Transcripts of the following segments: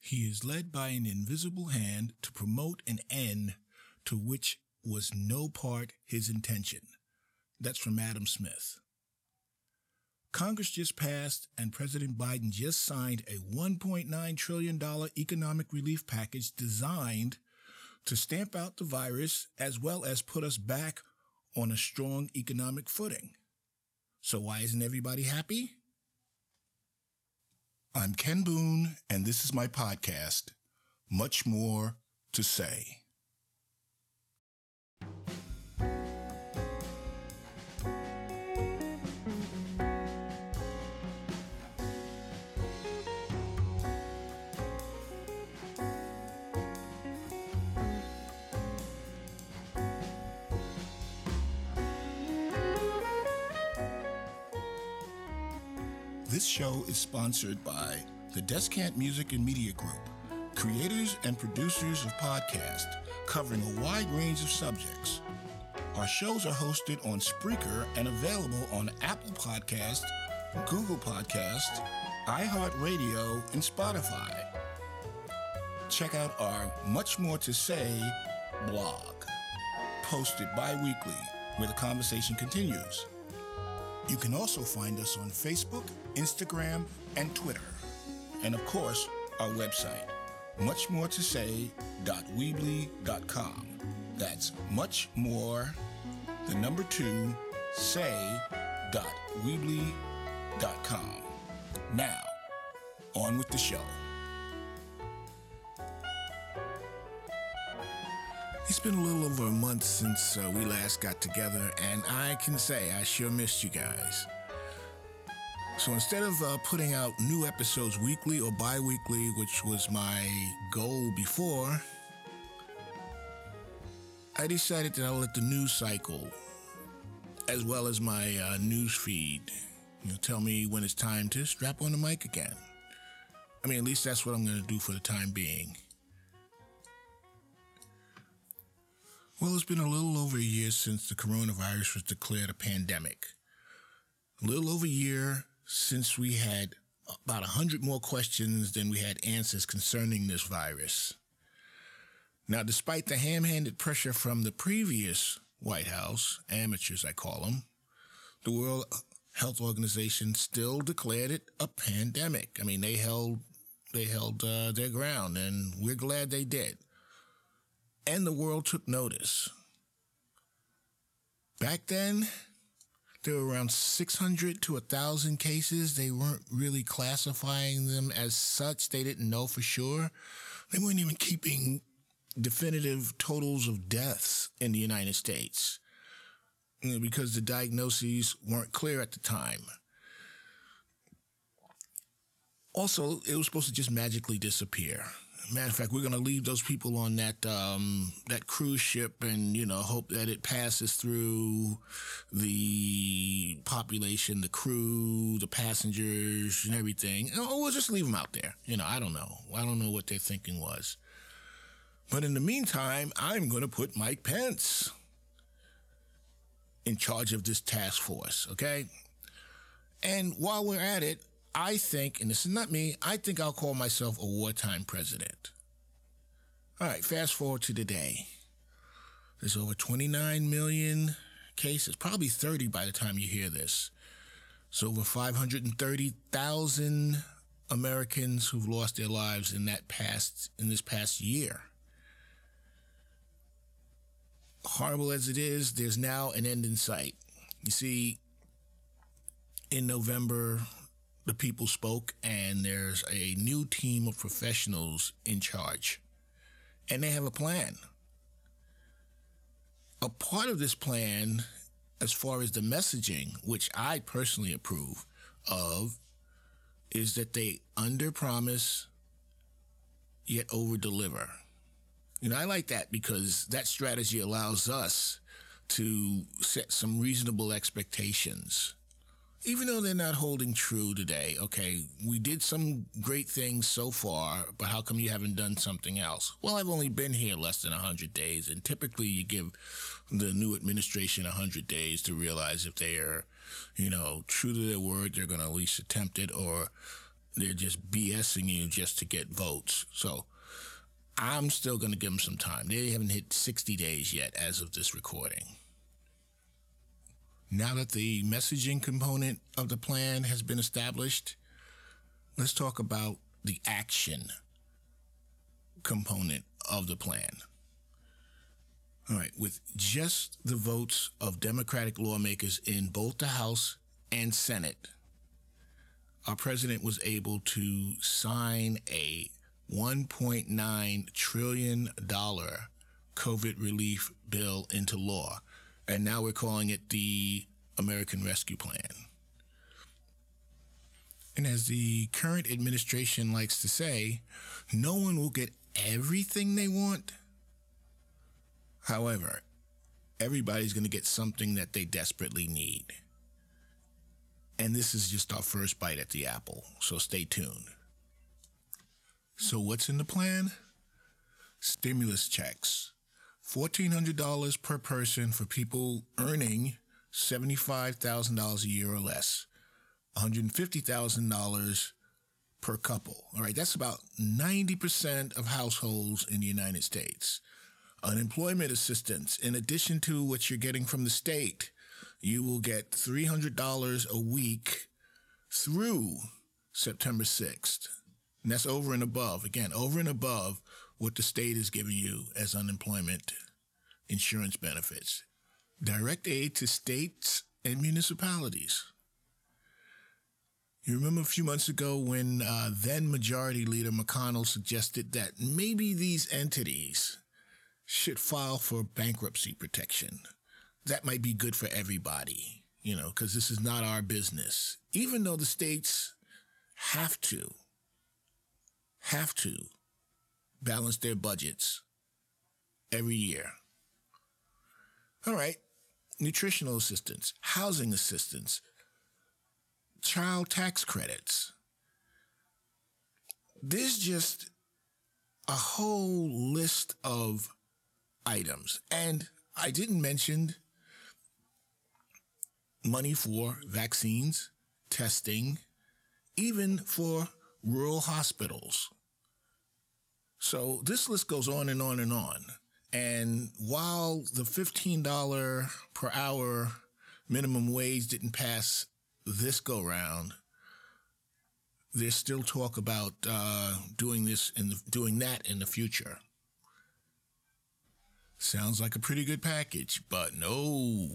He is led by an invisible hand to promote an end to which was no part his intention. That's from Adam Smith. Congress just passed and President Biden just signed a $1.9 trillion economic relief package designed to stamp out the virus as well as put us back on a strong economic footing. So why isn't everybody happy? I'm Ken Boone, and this is my podcast, Much More to Say. This show is sponsored by the Descant Music and Media Group, creators and producers of podcasts covering a wide range of subjects. Our shows are hosted on Spreaker and available on Apple Podcast, Google Podcast, iHeartRadio, and Spotify. Check out our Much More to Say blog, posted bi-weekly, where the conversation continues. You can also find us on Facebook, Instagram, and Twitter. And of course, our website, muchmoretosay.weebly.com. That's much more, the number two, say.weebly.com. Now, on with the show. It's been a little over a month since uh, we last got together, and I can say I sure missed you guys. So instead of uh, putting out new episodes weekly or bi weekly, which was my goal before, I decided that I'll let the news cycle, as well as my uh, news feed, you know, tell me when it's time to strap on the mic again. I mean, at least that's what I'm going to do for the time being. Well, it's been a little over a year since the coronavirus was declared a pandemic. A little over a year since we had about 100 more questions than we had answers concerning this virus. Now, despite the ham handed pressure from the previous White House, amateurs I call them, the World Health Organization still declared it a pandemic. I mean, they held they held uh, their ground, and we're glad they did. And the world took notice. Back then, there were around 600 to 1,000 cases. They weren't really classifying them as such. They didn't know for sure. They weren't even keeping definitive totals of deaths in the United States because the diagnoses weren't clear at the time. Also, it was supposed to just magically disappear. Matter of fact, we're going to leave those people on that um, that cruise ship, and you know, hope that it passes through the population, the crew, the passengers, and everything. Or we'll just leave them out there. You know, I don't know. I don't know what their thinking was. But in the meantime, I'm going to put Mike Pence in charge of this task force. Okay, and while we're at it, I think, and this is not me, I think I'll call myself a wartime president. All right, fast forward to today. There's over 29 million cases, probably 30 by the time you hear this. So over 530,000 Americans who've lost their lives in that past in this past year. Horrible as it is, there's now an end in sight. You see, in November, the people spoke, and there's a new team of professionals in charge, and they have a plan. A part of this plan, as far as the messaging, which I personally approve of, is that they under promise yet over deliver. You know, I like that because that strategy allows us to set some reasonable expectations even though they're not holding true today, okay, we did some great things so far, but how come you haven't done something else? Well, I've only been here less than 100 days, and typically you give the new administration 100 days to realize if they are, you know, true to their word, they're going to at least attempt it, or they're just BSing you just to get votes. So I'm still going to give them some time. They haven't hit 60 days yet as of this recording. Now that the messaging component of the plan has been established, let's talk about the action component of the plan. All right, with just the votes of Democratic lawmakers in both the House and Senate, our president was able to sign a $1.9 trillion COVID relief bill into law. And now we're calling it the American Rescue Plan. And as the current administration likes to say, no one will get everything they want. However, everybody's going to get something that they desperately need. And this is just our first bite at the apple, so stay tuned. So, what's in the plan? Stimulus checks $1,400 per person for people earning $75,000 a year or less, $150,000 per couple. All right, that's about 90% of households in the United States. Unemployment assistance, in addition to what you're getting from the state, you will get $300 a week through September 6th. And that's over and above, again, over and above what the state is giving you as unemployment insurance benefits. Direct aid to states and municipalities. You remember a few months ago when uh, then Majority Leader McConnell suggested that maybe these entities should file for bankruptcy protection. That might be good for everybody, you know, because this is not our business. Even though the states have to have to balance their budgets every year. All right, nutritional assistance, housing assistance, child tax credits. There's just a whole list of items. And I didn't mention money for vaccines, testing, even for rural hospitals. So this list goes on and on and on. And while the $15 per hour minimum wage didn't pass this go round, there's still talk about uh, doing this and doing that in the future. Sounds like a pretty good package, but no.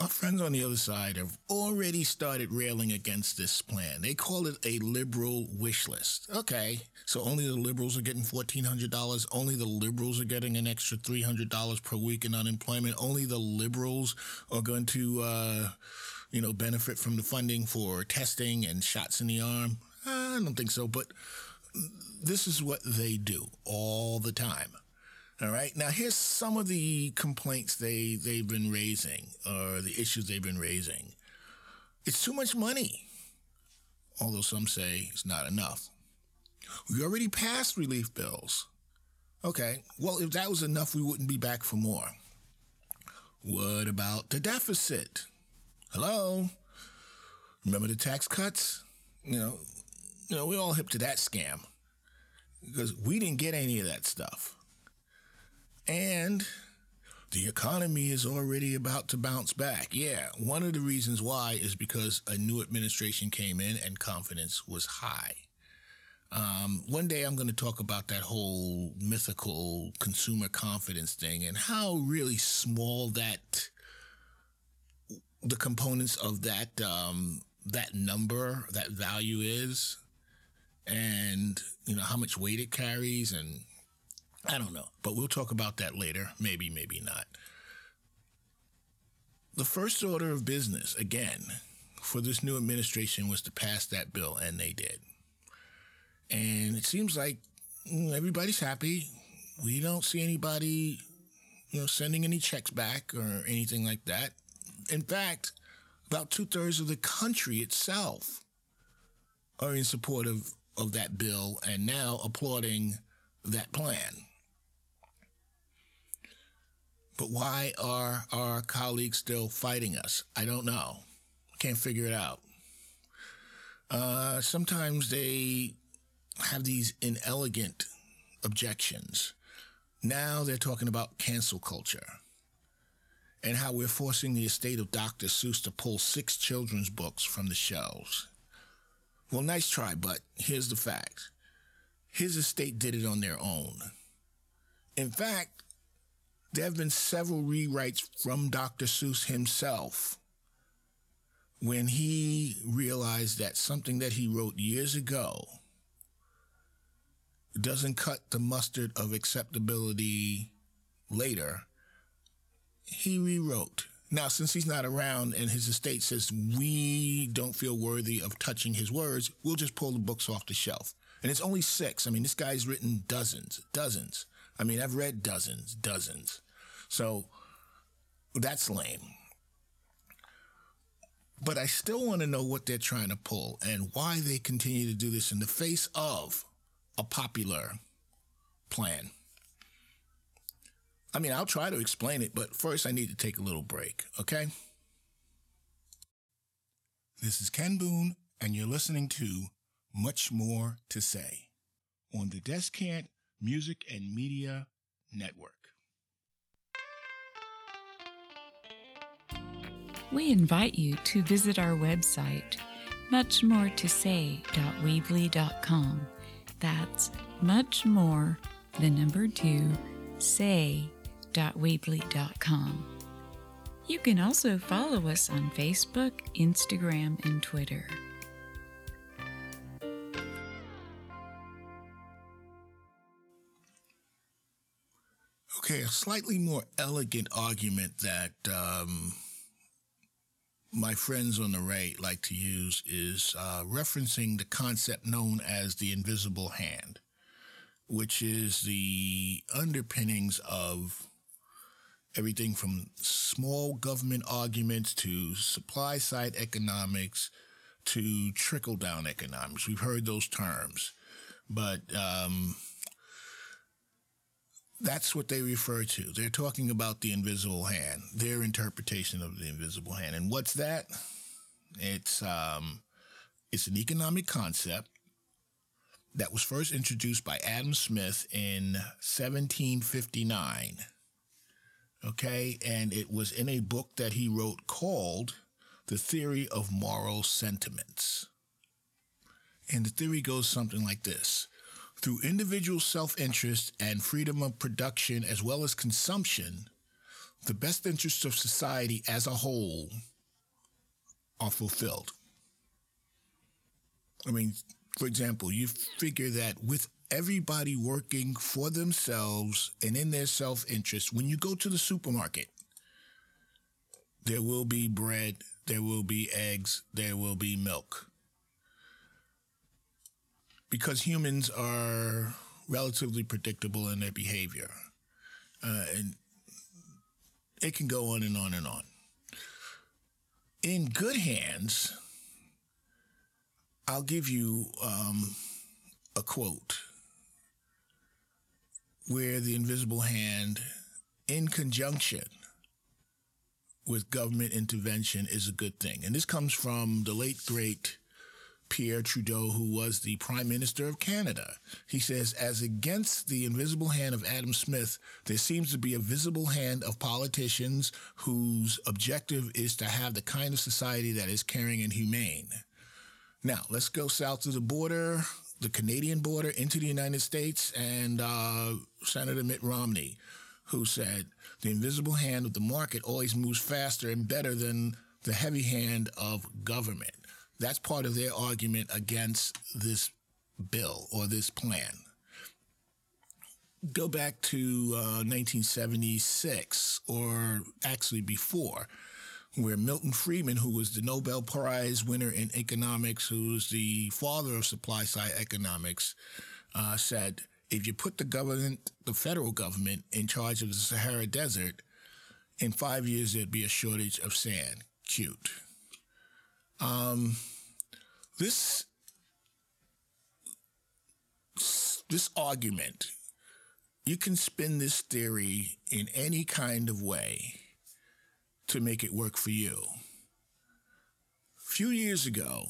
Our friends on the other side have already started railing against this plan. They call it a liberal wish list. Okay, so only the liberals are getting $1,400. Only the liberals are getting an extra $300 per week in unemployment. Only the liberals are going to, uh, you know, benefit from the funding for testing and shots in the arm. I don't think so, but this is what they do all the time. All right. Now here's some of the complaints they they've been raising or the issues they've been raising. It's too much money. Although some say it's not enough. We already passed relief bills. Okay. Well, if that was enough, we wouldn't be back for more. What about the deficit? Hello? Remember the tax cuts? You know, you know, we're all hip to that scam. Because we didn't get any of that stuff. And the economy is already about to bounce back. Yeah, one of the reasons why is because a new administration came in and confidence was high. Um, one day I'm going to talk about that whole mythical consumer confidence thing and how really small that the components of that um, that number that value is, and you know how much weight it carries and I don't know, but we'll talk about that later. Maybe, maybe not. The first order of business, again, for this new administration was to pass that bill, and they did. And it seems like everybody's happy. We don't see anybody, you know, sending any checks back or anything like that. In fact, about two thirds of the country itself are in support of, of that bill and now applauding that plan. But why are our colleagues still fighting us? I don't know. Can't figure it out. Uh, sometimes they have these inelegant objections. Now they're talking about cancel culture and how we're forcing the estate of Dr. Seuss to pull six children's books from the shelves. Well, nice try, but here's the fact his estate did it on their own. In fact, there have been several rewrites from Dr. Seuss himself when he realized that something that he wrote years ago doesn't cut the mustard of acceptability later, he rewrote. Now, since he's not around and his estate says we don't feel worthy of touching his words, we'll just pull the books off the shelf. And it's only six. I mean, this guy's written dozens, dozens. I mean, I've read dozens, dozens. So that's lame. But I still want to know what they're trying to pull and why they continue to do this in the face of a popular plan. I mean, I'll try to explain it, but first I need to take a little break, okay? This is Ken Boone, and you're listening to Much More to Say on the Descant Music and Media Network. We invite you to visit our website, muchmoretosay.weebly.com. That's much more, the number two, say.weebly.com. You can also follow us on Facebook, Instagram, and Twitter. Okay, a slightly more elegant argument that um, my friends on the right like to use is uh, referencing the concept known as the invisible hand, which is the underpinnings of everything from small government arguments to supply side economics to trickle down economics. We've heard those terms, but um, that's what they refer to. They're talking about the invisible hand, their interpretation of the invisible hand. And what's that? It's um, it's an economic concept that was first introduced by Adam Smith in 1759. Okay, and it was in a book that he wrote called The Theory of Moral Sentiments. And the theory goes something like this through individual self interest and freedom of production as well as consumption, the best interests of society as a whole are fulfilled. I mean, for example, you figure that with everybody working for themselves and in their self interest, when you go to the supermarket, there will be bread, there will be eggs, there will be milk because humans are relatively predictable in their behavior. Uh, and it can go on and on and on. In good hands, I'll give you um, a quote where the invisible hand, in conjunction with government intervention, is a good thing. And this comes from the late, great Pierre Trudeau, who was the Prime Minister of Canada. He says, as against the invisible hand of Adam Smith, there seems to be a visible hand of politicians whose objective is to have the kind of society that is caring and humane. Now, let's go south to the border, the Canadian border, into the United States, and uh, Senator Mitt Romney, who said, the invisible hand of the market always moves faster and better than the heavy hand of government. That's part of their argument against this bill or this plan. Go back to uh, 1976, or actually before, where Milton Friedman, who was the Nobel Prize winner in economics, who's the father of supply side economics, uh, said, if you put the government, the federal government, in charge of the Sahara Desert, in five years there'd be a shortage of sand. Cute. Um, this this argument, you can spin this theory in any kind of way to make it work for you. A few years ago,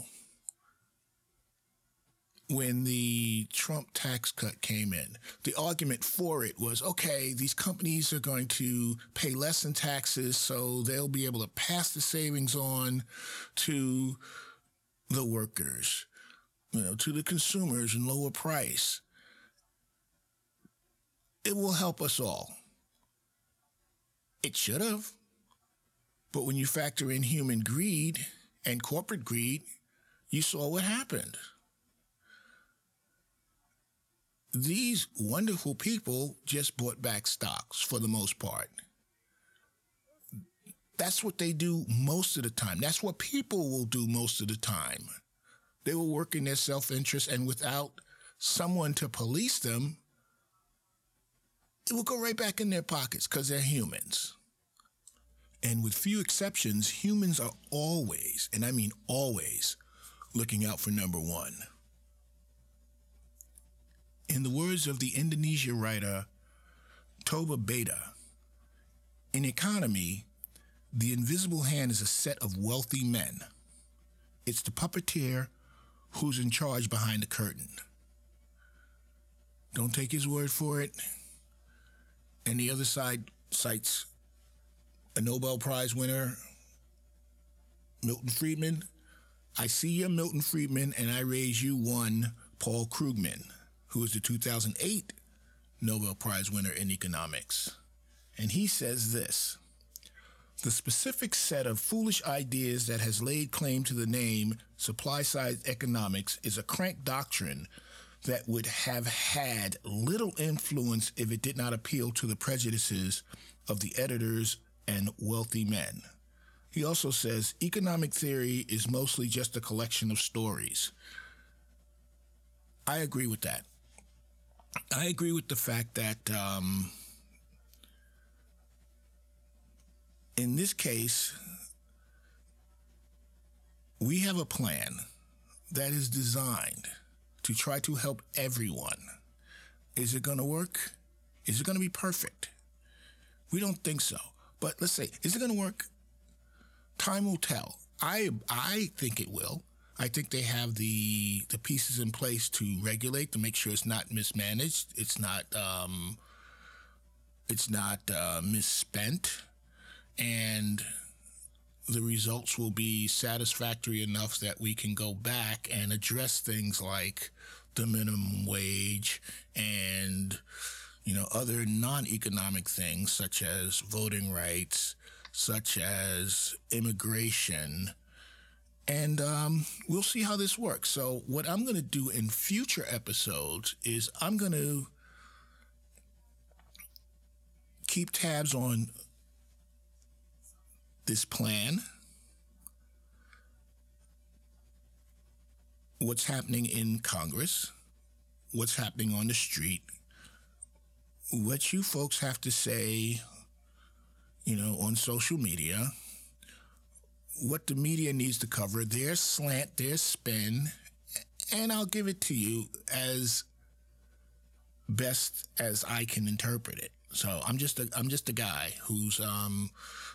when the Trump tax cut came in. The argument for it was okay, these companies are going to pay less in taxes, so they'll be able to pass the savings on to the workers, you know, to the consumers and lower price. It will help us all. It should have. But when you factor in human greed and corporate greed, you saw what happened. These wonderful people just bought back stocks for the most part. That's what they do most of the time. That's what people will do most of the time. They will work in their self interest, and without someone to police them, it will go right back in their pockets because they're humans. And with few exceptions, humans are always, and I mean always, looking out for number one. In the words of the Indonesia writer Toba Beta, in economy, the invisible hand is a set of wealthy men. It's the puppeteer who's in charge behind the curtain. Don't take his word for it. And the other side cites a Nobel Prize winner, Milton Friedman. I see you, Milton Friedman, and I raise you one, Paul Krugman, who is the 2008 Nobel Prize winner in economics. And he says this The specific set of foolish ideas that has laid claim to the name supply side economics is a crank doctrine that would have had little influence if it did not appeal to the prejudices of the editors and wealthy men. He also says economic theory is mostly just a collection of stories. I agree with that. I agree with the fact that um, in this case, we have a plan that is designed to try to help everyone. Is it going to work? Is it going to be perfect? We don't think so. But let's say, is it going to work? Time will tell. I I think it will. I think they have the the pieces in place to regulate to make sure it's not mismanaged. It's not um, it's not uh, misspent, and the results will be satisfactory enough that we can go back and address things like the minimum wage and you know, other non economic things such as voting rights, such as immigration. And um, we'll see how this works. So, what I'm going to do in future episodes is I'm going to keep tabs on this plan, what's happening in Congress, what's happening on the street, what you folks have to say, you know, on social media, what the media needs to cover, their slant, their spin, and I'll give it to you as best as I can interpret it. So I'm just a I'm just a guy who's um,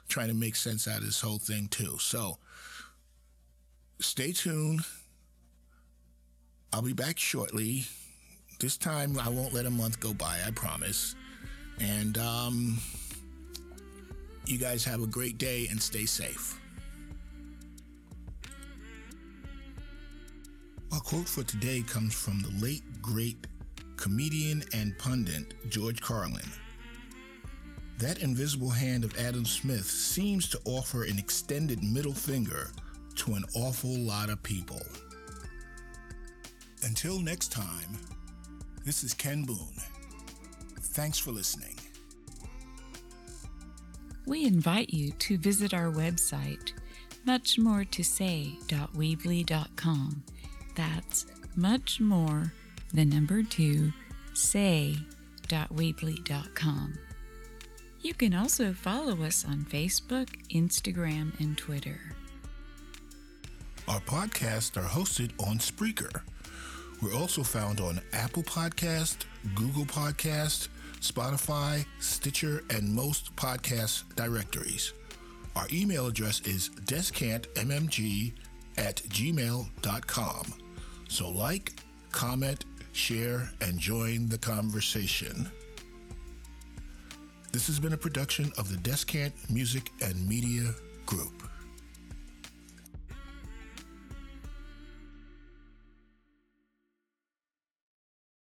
trying to make sense out of this whole thing too. So stay tuned. I'll be back shortly this time I won't let a month go by, I promise. And um, you guys have a great day and stay safe. Our quote for today comes from the late, great comedian and pundit George Carlin. That invisible hand of Adam Smith seems to offer an extended middle finger to an awful lot of people. Until next time, this is Ken Boone. Thanks for listening. We invite you to visit our website, muchmoretosay.weebly.com. That's much more, the number two, say.weebly.com. You can also follow us on Facebook, Instagram, and Twitter. Our podcasts are hosted on Spreaker we're also found on Apple Podcast, Google Podcast, Spotify, Stitcher, and most podcast directories. Our email address is descantmmg at gmail.com. So like, comment, share, and join the conversation. This has been a production of the Descant Music and Media Group.